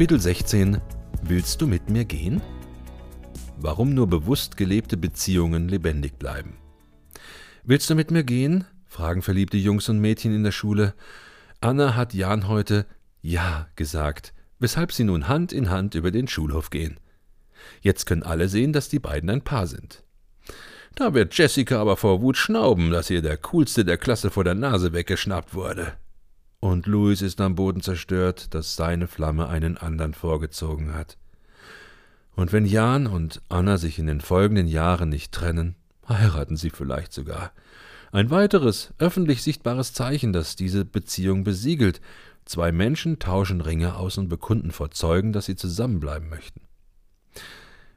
Kapitel 16 Willst du mit mir gehen? Warum nur bewusst gelebte Beziehungen lebendig bleiben. Willst du mit mir gehen? fragen verliebte Jungs und Mädchen in der Schule. Anna hat Jan heute Ja gesagt, weshalb sie nun Hand in Hand über den Schulhof gehen. Jetzt können alle sehen, dass die beiden ein Paar sind. Da wird Jessica aber vor Wut schnauben, dass ihr der coolste der Klasse vor der Nase weggeschnappt wurde. Und Louis ist am Boden zerstört, dass seine Flamme einen anderen vorgezogen hat. Und wenn Jan und Anna sich in den folgenden Jahren nicht trennen, heiraten sie vielleicht sogar. Ein weiteres, öffentlich sichtbares Zeichen, das diese Beziehung besiegelt. Zwei Menschen tauschen Ringe aus und bekunden vor Zeugen, dass sie zusammenbleiben möchten.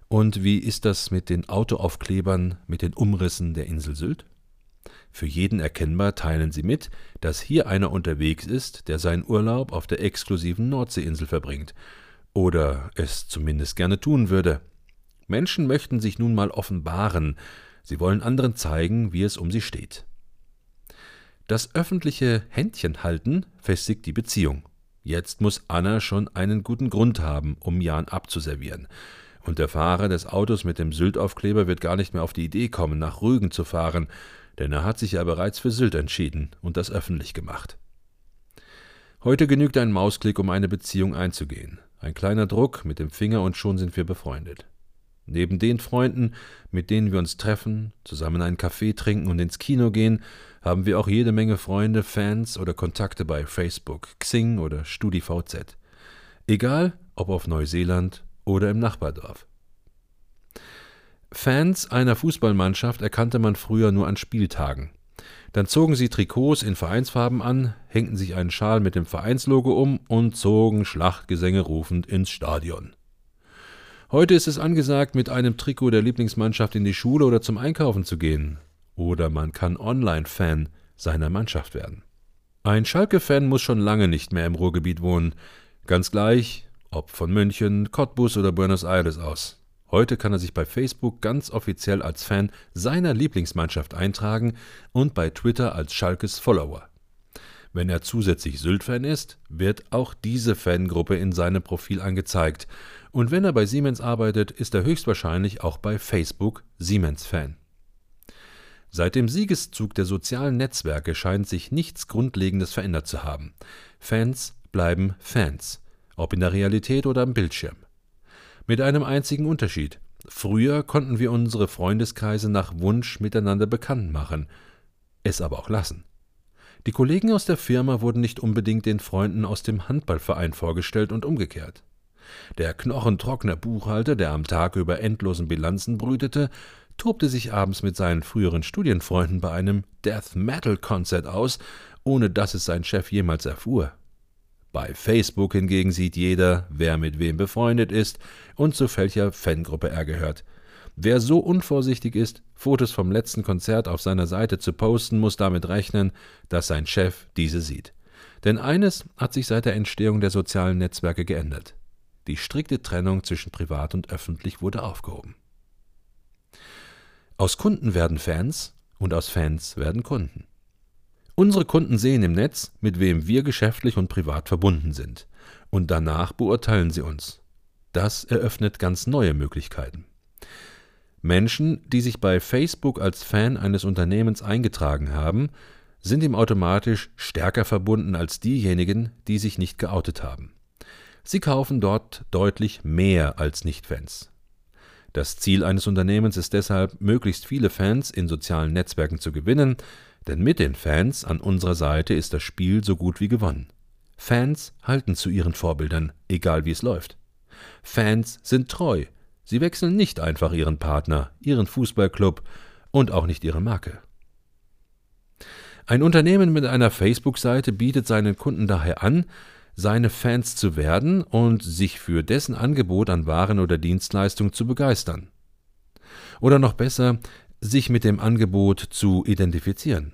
Und wie ist das mit den Autoaufklebern, mit den Umrissen der Insel Sylt? Für jeden erkennbar teilen sie mit, dass hier einer unterwegs ist, der seinen Urlaub auf der exklusiven Nordseeinsel verbringt oder es zumindest gerne tun würde. Menschen möchten sich nun mal offenbaren, sie wollen anderen zeigen, wie es um sie steht. Das öffentliche Händchenhalten festigt die Beziehung. Jetzt muss Anna schon einen guten Grund haben, um Jan abzuservieren. Und der Fahrer des Autos mit dem Syltaufkleber wird gar nicht mehr auf die Idee kommen, nach Rügen zu fahren, denn er hat sich ja bereits für Sylt entschieden und das öffentlich gemacht. Heute genügt ein Mausklick, um eine Beziehung einzugehen. Ein kleiner Druck mit dem Finger und schon sind wir befreundet. Neben den Freunden, mit denen wir uns treffen, zusammen einen Kaffee trinken und ins Kino gehen, haben wir auch jede Menge Freunde, Fans oder Kontakte bei Facebook, Xing oder StudiVZ. Egal, ob auf Neuseeland oder im Nachbardorf. Fans einer Fußballmannschaft erkannte man früher nur an Spieltagen. Dann zogen sie Trikots in Vereinsfarben an, hängten sich einen Schal mit dem Vereinslogo um und zogen Schlachtgesänge rufend ins Stadion. Heute ist es angesagt, mit einem Trikot der Lieblingsmannschaft in die Schule oder zum Einkaufen zu gehen. Oder man kann Online-Fan seiner Mannschaft werden. Ein Schalke-Fan muss schon lange nicht mehr im Ruhrgebiet wohnen. Ganz gleich, ob von München, Cottbus oder Buenos Aires aus. Heute kann er sich bei Facebook ganz offiziell als Fan seiner Lieblingsmannschaft eintragen und bei Twitter als Schalkes Follower. Wenn er zusätzlich Sylt-Fan ist, wird auch diese Fangruppe in seinem Profil angezeigt. Und wenn er bei Siemens arbeitet, ist er höchstwahrscheinlich auch bei Facebook Siemens-Fan. Seit dem Siegeszug der sozialen Netzwerke scheint sich nichts Grundlegendes verändert zu haben. Fans bleiben Fans, ob in der Realität oder am Bildschirm. Mit einem einzigen Unterschied. Früher konnten wir unsere Freundeskreise nach Wunsch miteinander bekannt machen, es aber auch lassen. Die Kollegen aus der Firma wurden nicht unbedingt den Freunden aus dem Handballverein vorgestellt und umgekehrt. Der knochentrockene Buchhalter, der am Tag über endlosen Bilanzen brütete, tobte sich abends mit seinen früheren Studienfreunden bei einem Death Metal Konzert aus, ohne dass es sein Chef jemals erfuhr. Bei Facebook hingegen sieht jeder, wer mit wem befreundet ist und zu welcher Fangruppe er gehört. Wer so unvorsichtig ist, Fotos vom letzten Konzert auf seiner Seite zu posten, muss damit rechnen, dass sein Chef diese sieht. Denn eines hat sich seit der Entstehung der sozialen Netzwerke geändert. Die strikte Trennung zwischen privat und öffentlich wurde aufgehoben. Aus Kunden werden Fans und aus Fans werden Kunden. Unsere Kunden sehen im Netz, mit wem wir geschäftlich und privat verbunden sind, und danach beurteilen sie uns. Das eröffnet ganz neue Möglichkeiten. Menschen, die sich bei Facebook als Fan eines Unternehmens eingetragen haben, sind ihm automatisch stärker verbunden als diejenigen, die sich nicht geoutet haben. Sie kaufen dort deutlich mehr als Nicht-Fans. Das Ziel eines Unternehmens ist deshalb, möglichst viele Fans in sozialen Netzwerken zu gewinnen, denn mit den Fans an unserer Seite ist das Spiel so gut wie gewonnen. Fans halten zu ihren Vorbildern, egal wie es läuft. Fans sind treu. Sie wechseln nicht einfach ihren Partner, ihren Fußballclub und auch nicht ihre Marke. Ein Unternehmen mit einer Facebook-Seite bietet seinen Kunden daher an, seine Fans zu werden und sich für dessen Angebot an Waren oder Dienstleistungen zu begeistern. Oder noch besser, sich mit dem Angebot zu identifizieren.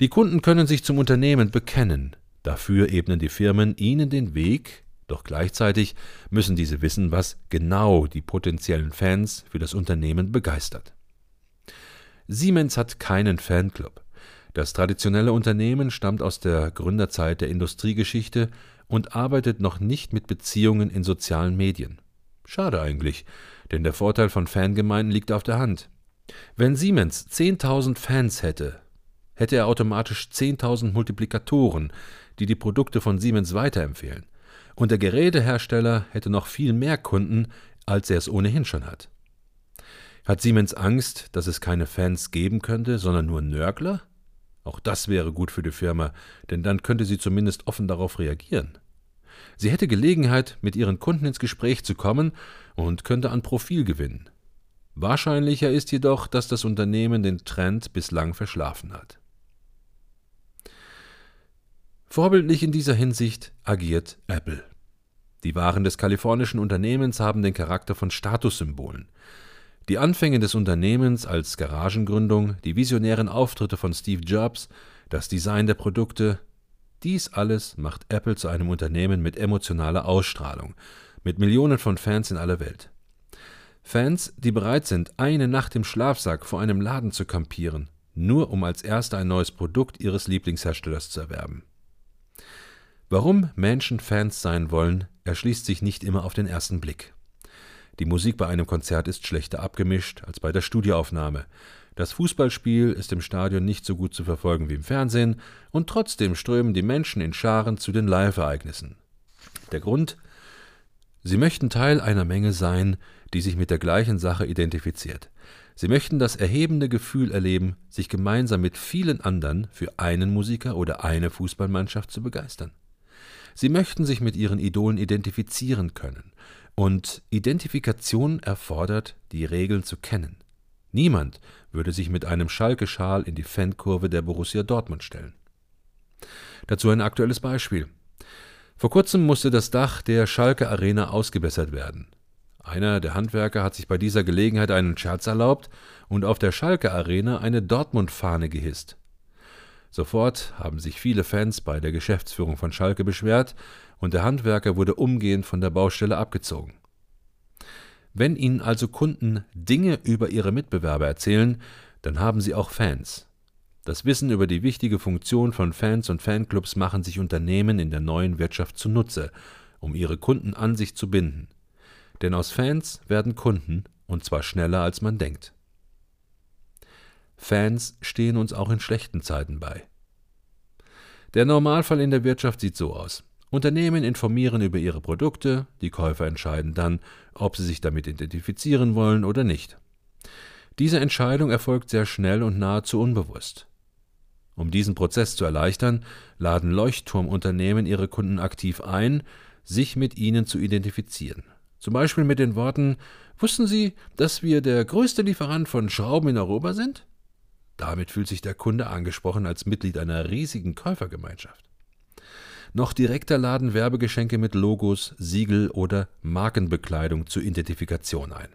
Die Kunden können sich zum Unternehmen bekennen, dafür ebnen die Firmen ihnen den Weg, doch gleichzeitig müssen diese wissen, was genau die potenziellen Fans für das Unternehmen begeistert. Siemens hat keinen Fanclub. Das traditionelle Unternehmen stammt aus der Gründerzeit der Industriegeschichte und arbeitet noch nicht mit Beziehungen in sozialen Medien. Schade eigentlich, denn der Vorteil von Fangemeinden liegt auf der Hand. Wenn Siemens 10.000 Fans hätte, hätte er automatisch 10.000 Multiplikatoren, die die Produkte von Siemens weiterempfehlen. Und der Gerätehersteller hätte noch viel mehr Kunden, als er es ohnehin schon hat. Hat Siemens Angst, dass es keine Fans geben könnte, sondern nur Nörgler? Auch das wäre gut für die Firma, denn dann könnte sie zumindest offen darauf reagieren. Sie hätte Gelegenheit, mit ihren Kunden ins Gespräch zu kommen und könnte an Profil gewinnen. Wahrscheinlicher ist jedoch, dass das Unternehmen den Trend bislang verschlafen hat. Vorbildlich in dieser Hinsicht agiert Apple. Die Waren des kalifornischen Unternehmens haben den Charakter von Statussymbolen. Die Anfänge des Unternehmens als Garagengründung, die visionären Auftritte von Steve Jobs, das Design der Produkte, dies alles macht Apple zu einem Unternehmen mit emotionaler Ausstrahlung, mit Millionen von Fans in aller Welt. Fans, die bereit sind, eine Nacht im Schlafsack vor einem Laden zu kampieren, nur um als erster ein neues Produkt ihres Lieblingsherstellers zu erwerben. Warum Menschen Fans sein wollen, erschließt sich nicht immer auf den ersten Blick. Die Musik bei einem Konzert ist schlechter abgemischt als bei der Studioaufnahme. Das Fußballspiel ist im Stadion nicht so gut zu verfolgen wie im Fernsehen, und trotzdem strömen die Menschen in Scharen zu den Live-Ereignissen. Der Grund? Sie möchten Teil einer Menge sein, die sich mit der gleichen Sache identifiziert. Sie möchten das erhebende Gefühl erleben, sich gemeinsam mit vielen anderen für einen Musiker oder eine Fußballmannschaft zu begeistern. Sie möchten sich mit ihren Idolen identifizieren können. Und Identifikation erfordert, die Regeln zu kennen. Niemand würde sich mit einem Schalke-Schal in die Fankurve der Borussia Dortmund stellen. Dazu ein aktuelles Beispiel. Vor kurzem musste das Dach der Schalke Arena ausgebessert werden. Einer der Handwerker hat sich bei dieser Gelegenheit einen Scherz erlaubt und auf der Schalke Arena eine Dortmund-Fahne gehisst. Sofort haben sich viele Fans bei der Geschäftsführung von Schalke beschwert und der Handwerker wurde umgehend von der Baustelle abgezogen. Wenn Ihnen also Kunden Dinge über ihre Mitbewerber erzählen, dann haben sie auch Fans. Das Wissen über die wichtige Funktion von Fans und Fanclubs machen sich Unternehmen in der neuen Wirtschaft zunutze, um ihre Kunden an sich zu binden. Denn aus Fans werden Kunden, und zwar schneller als man denkt. Fans stehen uns auch in schlechten Zeiten bei. Der Normalfall in der Wirtschaft sieht so aus. Unternehmen informieren über ihre Produkte, die Käufer entscheiden dann, ob sie sich damit identifizieren wollen oder nicht. Diese Entscheidung erfolgt sehr schnell und nahezu unbewusst. Um diesen Prozess zu erleichtern, laden Leuchtturmunternehmen ihre Kunden aktiv ein, sich mit ihnen zu identifizieren. Zum Beispiel mit den Worten Wussten Sie, dass wir der größte Lieferant von Schrauben in Europa sind? Damit fühlt sich der Kunde angesprochen als Mitglied einer riesigen Käufergemeinschaft. Noch direkter laden Werbegeschenke mit Logos, Siegel oder Markenbekleidung zur Identifikation ein.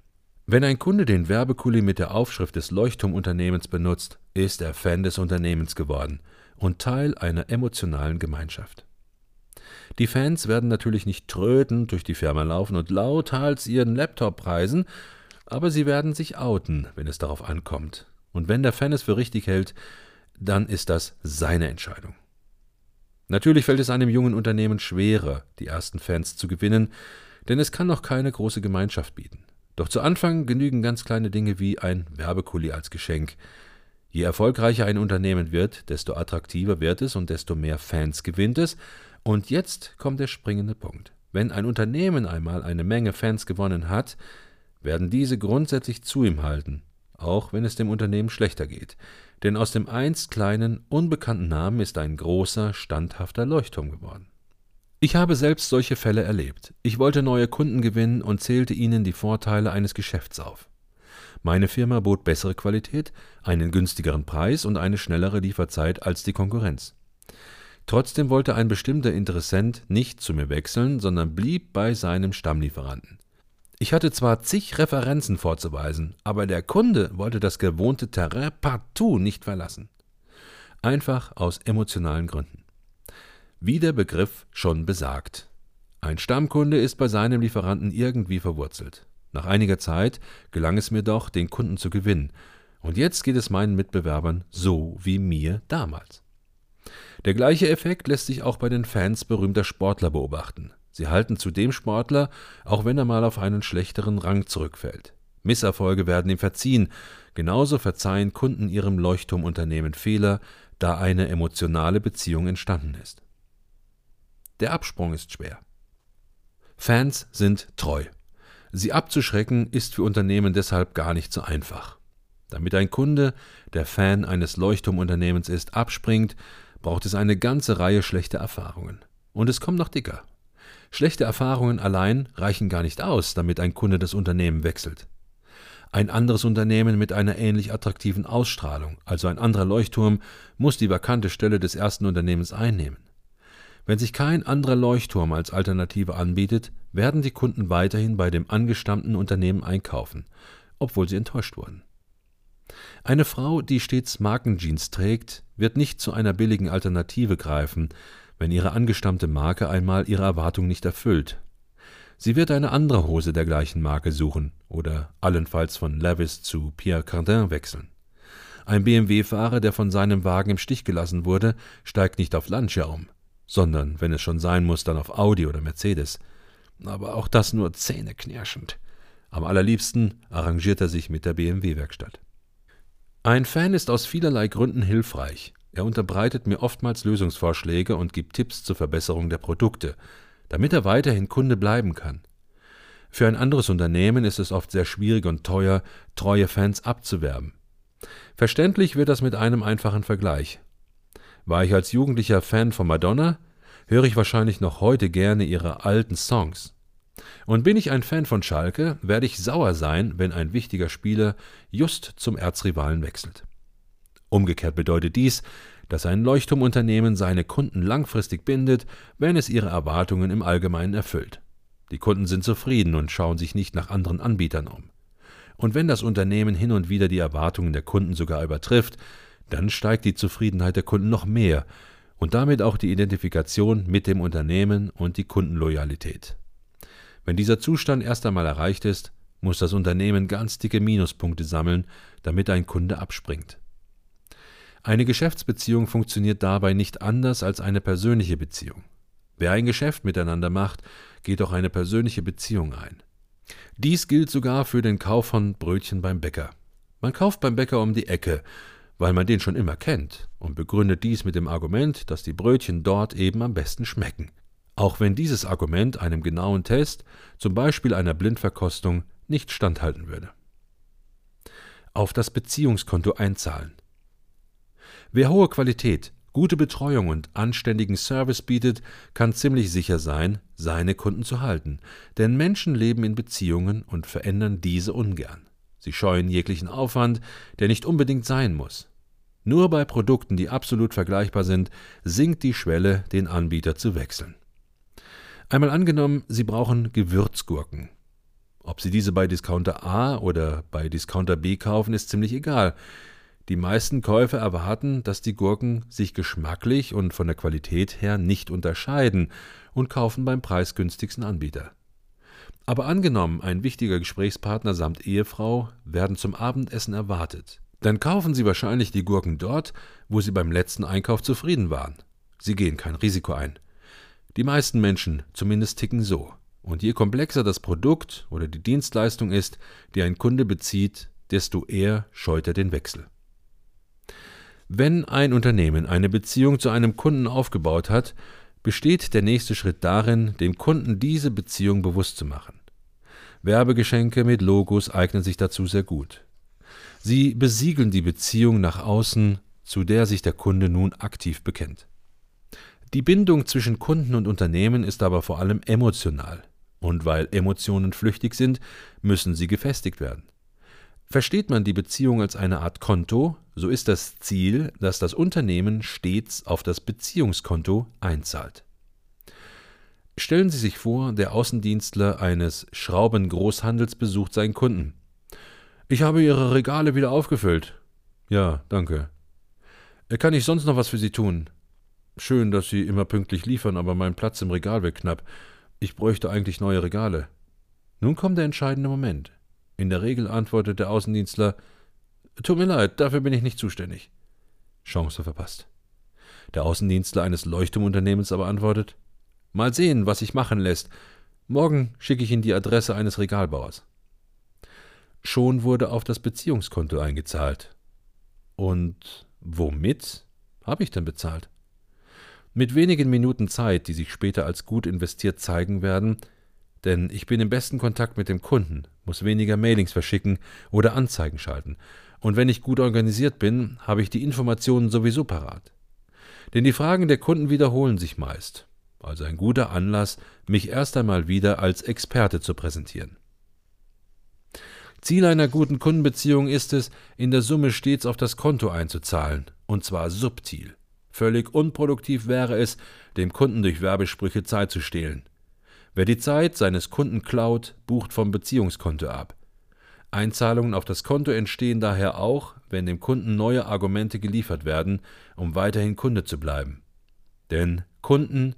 Wenn ein Kunde den Werbekuli mit der Aufschrift des Leuchtturmunternehmens benutzt, ist er Fan des Unternehmens geworden und Teil einer emotionalen Gemeinschaft. Die Fans werden natürlich nicht trödend durch die Firma laufen und lauthals ihren Laptop preisen, aber sie werden sich outen, wenn es darauf ankommt, und wenn der Fan es für richtig hält, dann ist das seine Entscheidung. Natürlich fällt es einem jungen Unternehmen schwerer, die ersten Fans zu gewinnen, denn es kann noch keine große Gemeinschaft bieten. Doch zu Anfang genügen ganz kleine Dinge wie ein Werbekuli als Geschenk. Je erfolgreicher ein Unternehmen wird, desto attraktiver wird es und desto mehr Fans gewinnt es. Und jetzt kommt der springende Punkt. Wenn ein Unternehmen einmal eine Menge Fans gewonnen hat, werden diese grundsätzlich zu ihm halten auch wenn es dem Unternehmen schlechter geht, denn aus dem einst kleinen, unbekannten Namen ist ein großer, standhafter Leuchtturm geworden. Ich habe selbst solche Fälle erlebt. Ich wollte neue Kunden gewinnen und zählte ihnen die Vorteile eines Geschäfts auf. Meine Firma bot bessere Qualität, einen günstigeren Preis und eine schnellere Lieferzeit als die Konkurrenz. Trotzdem wollte ein bestimmter Interessent nicht zu mir wechseln, sondern blieb bei seinem Stammlieferanten. Ich hatte zwar zig Referenzen vorzuweisen, aber der Kunde wollte das gewohnte Terrain partout nicht verlassen. Einfach aus emotionalen Gründen. Wie der Begriff schon besagt. Ein Stammkunde ist bei seinem Lieferanten irgendwie verwurzelt. Nach einiger Zeit gelang es mir doch, den Kunden zu gewinnen, Und jetzt geht es meinen Mitbewerbern so wie mir damals. Der gleiche Effekt lässt sich auch bei den Fans berühmter Sportler beobachten. Sie halten zu dem Sportler, auch wenn er mal auf einen schlechteren Rang zurückfällt. Misserfolge werden ihm verziehen, genauso verzeihen Kunden ihrem Leuchtturmunternehmen Fehler, da eine emotionale Beziehung entstanden ist. Der Absprung ist schwer. Fans sind treu. Sie abzuschrecken ist für Unternehmen deshalb gar nicht so einfach. Damit ein Kunde, der Fan eines Leuchtturmunternehmens ist, abspringt, braucht es eine ganze Reihe schlechter Erfahrungen. Und es kommt noch dicker. Schlechte Erfahrungen allein reichen gar nicht aus, damit ein Kunde das Unternehmen wechselt. Ein anderes Unternehmen mit einer ähnlich attraktiven Ausstrahlung, also ein anderer Leuchtturm, muss die vakante Stelle des ersten Unternehmens einnehmen. Wenn sich kein anderer Leuchtturm als Alternative anbietet, werden die Kunden weiterhin bei dem angestammten Unternehmen einkaufen, obwohl sie enttäuscht wurden. Eine Frau, die stets Markenjeans trägt, wird nicht zu einer billigen Alternative greifen, wenn ihre angestammte Marke einmal ihre Erwartung nicht erfüllt. Sie wird eine andere Hose der gleichen Marke suchen oder allenfalls von Levis zu Pierre Cardin wechseln. Ein BMW-Fahrer, der von seinem Wagen im Stich gelassen wurde, steigt nicht auf Lancia um, sondern, wenn es schon sein muss, dann auf Audi oder Mercedes. Aber auch das nur zähneknirschend. Am allerliebsten arrangiert er sich mit der BMW-Werkstatt. Ein Fan ist aus vielerlei Gründen hilfreich. Er unterbreitet mir oftmals Lösungsvorschläge und gibt Tipps zur Verbesserung der Produkte, damit er weiterhin Kunde bleiben kann. Für ein anderes Unternehmen ist es oft sehr schwierig und teuer, treue Fans abzuwerben. Verständlich wird das mit einem einfachen Vergleich. War ich als Jugendlicher Fan von Madonna, höre ich wahrscheinlich noch heute gerne ihre alten Songs. Und bin ich ein Fan von Schalke, werde ich sauer sein, wenn ein wichtiger Spieler just zum Erzrivalen wechselt. Umgekehrt bedeutet dies, dass ein Leuchtturmunternehmen seine Kunden langfristig bindet, wenn es ihre Erwartungen im Allgemeinen erfüllt. Die Kunden sind zufrieden und schauen sich nicht nach anderen Anbietern um. Und wenn das Unternehmen hin und wieder die Erwartungen der Kunden sogar übertrifft, dann steigt die Zufriedenheit der Kunden noch mehr und damit auch die Identifikation mit dem Unternehmen und die Kundenloyalität. Wenn dieser Zustand erst einmal erreicht ist, muss das Unternehmen ganz dicke Minuspunkte sammeln, damit ein Kunde abspringt. Eine Geschäftsbeziehung funktioniert dabei nicht anders als eine persönliche Beziehung. Wer ein Geschäft miteinander macht, geht auch eine persönliche Beziehung ein. Dies gilt sogar für den Kauf von Brötchen beim Bäcker. Man kauft beim Bäcker um die Ecke, weil man den schon immer kennt und begründet dies mit dem Argument, dass die Brötchen dort eben am besten schmecken. Auch wenn dieses Argument einem genauen Test, zum Beispiel einer Blindverkostung, nicht standhalten würde. Auf das Beziehungskonto einzahlen. Wer hohe Qualität, gute Betreuung und anständigen Service bietet, kann ziemlich sicher sein, seine Kunden zu halten, denn Menschen leben in Beziehungen und verändern diese ungern. Sie scheuen jeglichen Aufwand, der nicht unbedingt sein muss. Nur bei Produkten, die absolut vergleichbar sind, sinkt die Schwelle, den Anbieter zu wechseln. Einmal angenommen, Sie brauchen Gewürzgurken. Ob Sie diese bei Discounter A oder bei Discounter B kaufen, ist ziemlich egal. Die meisten Käufer erwarten, dass die Gurken sich geschmacklich und von der Qualität her nicht unterscheiden und kaufen beim preisgünstigsten Anbieter. Aber angenommen, ein wichtiger Gesprächspartner samt Ehefrau werden zum Abendessen erwartet, dann kaufen sie wahrscheinlich die Gurken dort, wo sie beim letzten Einkauf zufrieden waren. Sie gehen kein Risiko ein. Die meisten Menschen zumindest ticken so. Und je komplexer das Produkt oder die Dienstleistung ist, die ein Kunde bezieht, desto eher scheut er den Wechsel. Wenn ein Unternehmen eine Beziehung zu einem Kunden aufgebaut hat, besteht der nächste Schritt darin, dem Kunden diese Beziehung bewusst zu machen. Werbegeschenke mit Logos eignen sich dazu sehr gut. Sie besiegeln die Beziehung nach außen, zu der sich der Kunde nun aktiv bekennt. Die Bindung zwischen Kunden und Unternehmen ist aber vor allem emotional, und weil Emotionen flüchtig sind, müssen sie gefestigt werden. Versteht man die Beziehung als eine Art Konto, so ist das Ziel, dass das Unternehmen stets auf das Beziehungskonto einzahlt. Stellen Sie sich vor, der Außendienstler eines Schraubengroßhandels besucht seinen Kunden. Ich habe Ihre Regale wieder aufgefüllt. Ja, danke. Kann ich sonst noch was für Sie tun? Schön, dass Sie immer pünktlich liefern, aber mein Platz im Regal wird knapp. Ich bräuchte eigentlich neue Regale. Nun kommt der entscheidende Moment. In der Regel antwortet der Außendienstler Tut mir leid, dafür bin ich nicht zuständig. Chance verpasst. Der Außendienstler eines Leuchtturmunternehmens aber antwortet: Mal sehen, was sich machen lässt. Morgen schicke ich Ihnen die Adresse eines Regalbauers. Schon wurde auf das Beziehungskonto eingezahlt. Und womit habe ich denn bezahlt? Mit wenigen Minuten Zeit, die sich später als gut investiert zeigen werden, denn ich bin im besten Kontakt mit dem Kunden, muss weniger Mailings verschicken oder Anzeigen schalten. Und wenn ich gut organisiert bin, habe ich die Informationen sowieso parat. Denn die Fragen der Kunden wiederholen sich meist. Also ein guter Anlass, mich erst einmal wieder als Experte zu präsentieren. Ziel einer guten Kundenbeziehung ist es, in der Summe stets auf das Konto einzuzahlen, und zwar subtil. Völlig unproduktiv wäre es, dem Kunden durch Werbesprüche Zeit zu stehlen. Wer die Zeit seines Kunden klaut, bucht vom Beziehungskonto ab. Einzahlungen auf das Konto entstehen daher auch, wenn dem Kunden neue Argumente geliefert werden, um weiterhin Kunde zu bleiben. Denn Kunden,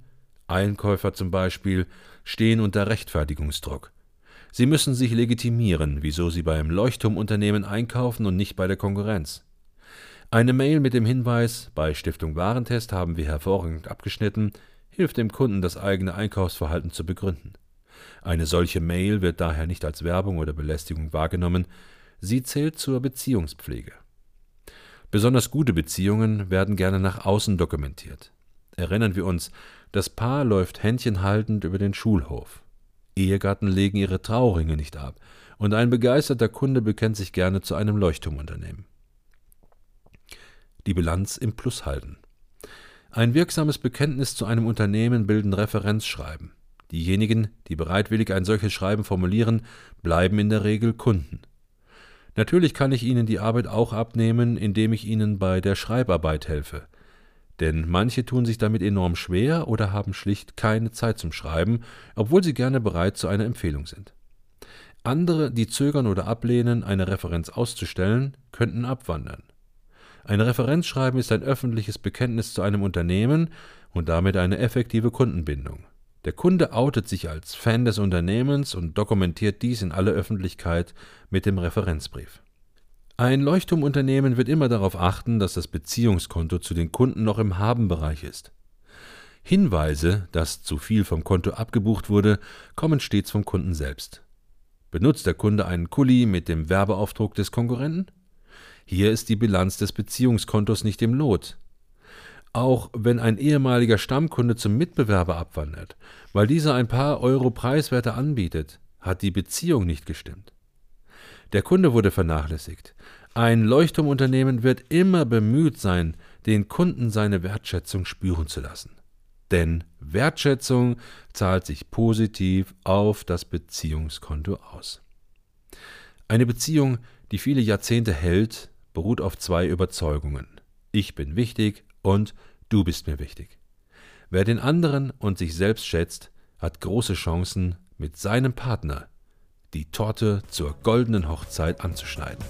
Einkäufer zum Beispiel, stehen unter Rechtfertigungsdruck. Sie müssen sich legitimieren, wieso sie beim Leuchtturmunternehmen einkaufen und nicht bei der Konkurrenz. Eine Mail mit dem Hinweis, bei Stiftung Warentest haben wir hervorragend abgeschnitten, hilft dem Kunden, das eigene Einkaufsverhalten zu begründen. Eine solche Mail wird daher nicht als Werbung oder Belästigung wahrgenommen, sie zählt zur Beziehungspflege. Besonders gute Beziehungen werden gerne nach außen dokumentiert. Erinnern wir uns, das Paar läuft händchenhaltend über den Schulhof. Ehegatten legen ihre Trauringe nicht ab, und ein begeisterter Kunde bekennt sich gerne zu einem Leuchtturmunternehmen. Die Bilanz im Plus halten. Ein wirksames Bekenntnis zu einem Unternehmen bilden Referenzschreiben. Diejenigen, die bereitwillig ein solches Schreiben formulieren, bleiben in der Regel Kunden. Natürlich kann ich Ihnen die Arbeit auch abnehmen, indem ich Ihnen bei der Schreibarbeit helfe. Denn manche tun sich damit enorm schwer oder haben schlicht keine Zeit zum Schreiben, obwohl sie gerne bereit zu einer Empfehlung sind. Andere, die zögern oder ablehnen, eine Referenz auszustellen, könnten abwandern. Ein Referenzschreiben ist ein öffentliches Bekenntnis zu einem Unternehmen und damit eine effektive Kundenbindung. Der Kunde outet sich als Fan des Unternehmens und dokumentiert dies in aller Öffentlichkeit mit dem Referenzbrief. Ein Leuchtturmunternehmen wird immer darauf achten, dass das Beziehungskonto zu den Kunden noch im Habenbereich ist. Hinweise, dass zu viel vom Konto abgebucht wurde, kommen stets vom Kunden selbst. Benutzt der Kunde einen Kuli mit dem Werbeaufdruck des Konkurrenten? Hier ist die Bilanz des Beziehungskontos nicht im Lot. Auch wenn ein ehemaliger Stammkunde zum Mitbewerber abwandert, weil dieser ein paar Euro preiswerter anbietet, hat die Beziehung nicht gestimmt. Der Kunde wurde vernachlässigt. Ein Leuchtturmunternehmen wird immer bemüht sein, den Kunden seine Wertschätzung spüren zu lassen. Denn Wertschätzung zahlt sich positiv auf das Beziehungskonto aus. Eine Beziehung, die viele Jahrzehnte hält, beruht auf zwei Überzeugungen. Ich bin wichtig und du bist mir wichtig. Wer den anderen und sich selbst schätzt, hat große Chancen, mit seinem Partner die Torte zur goldenen Hochzeit anzuschneiden.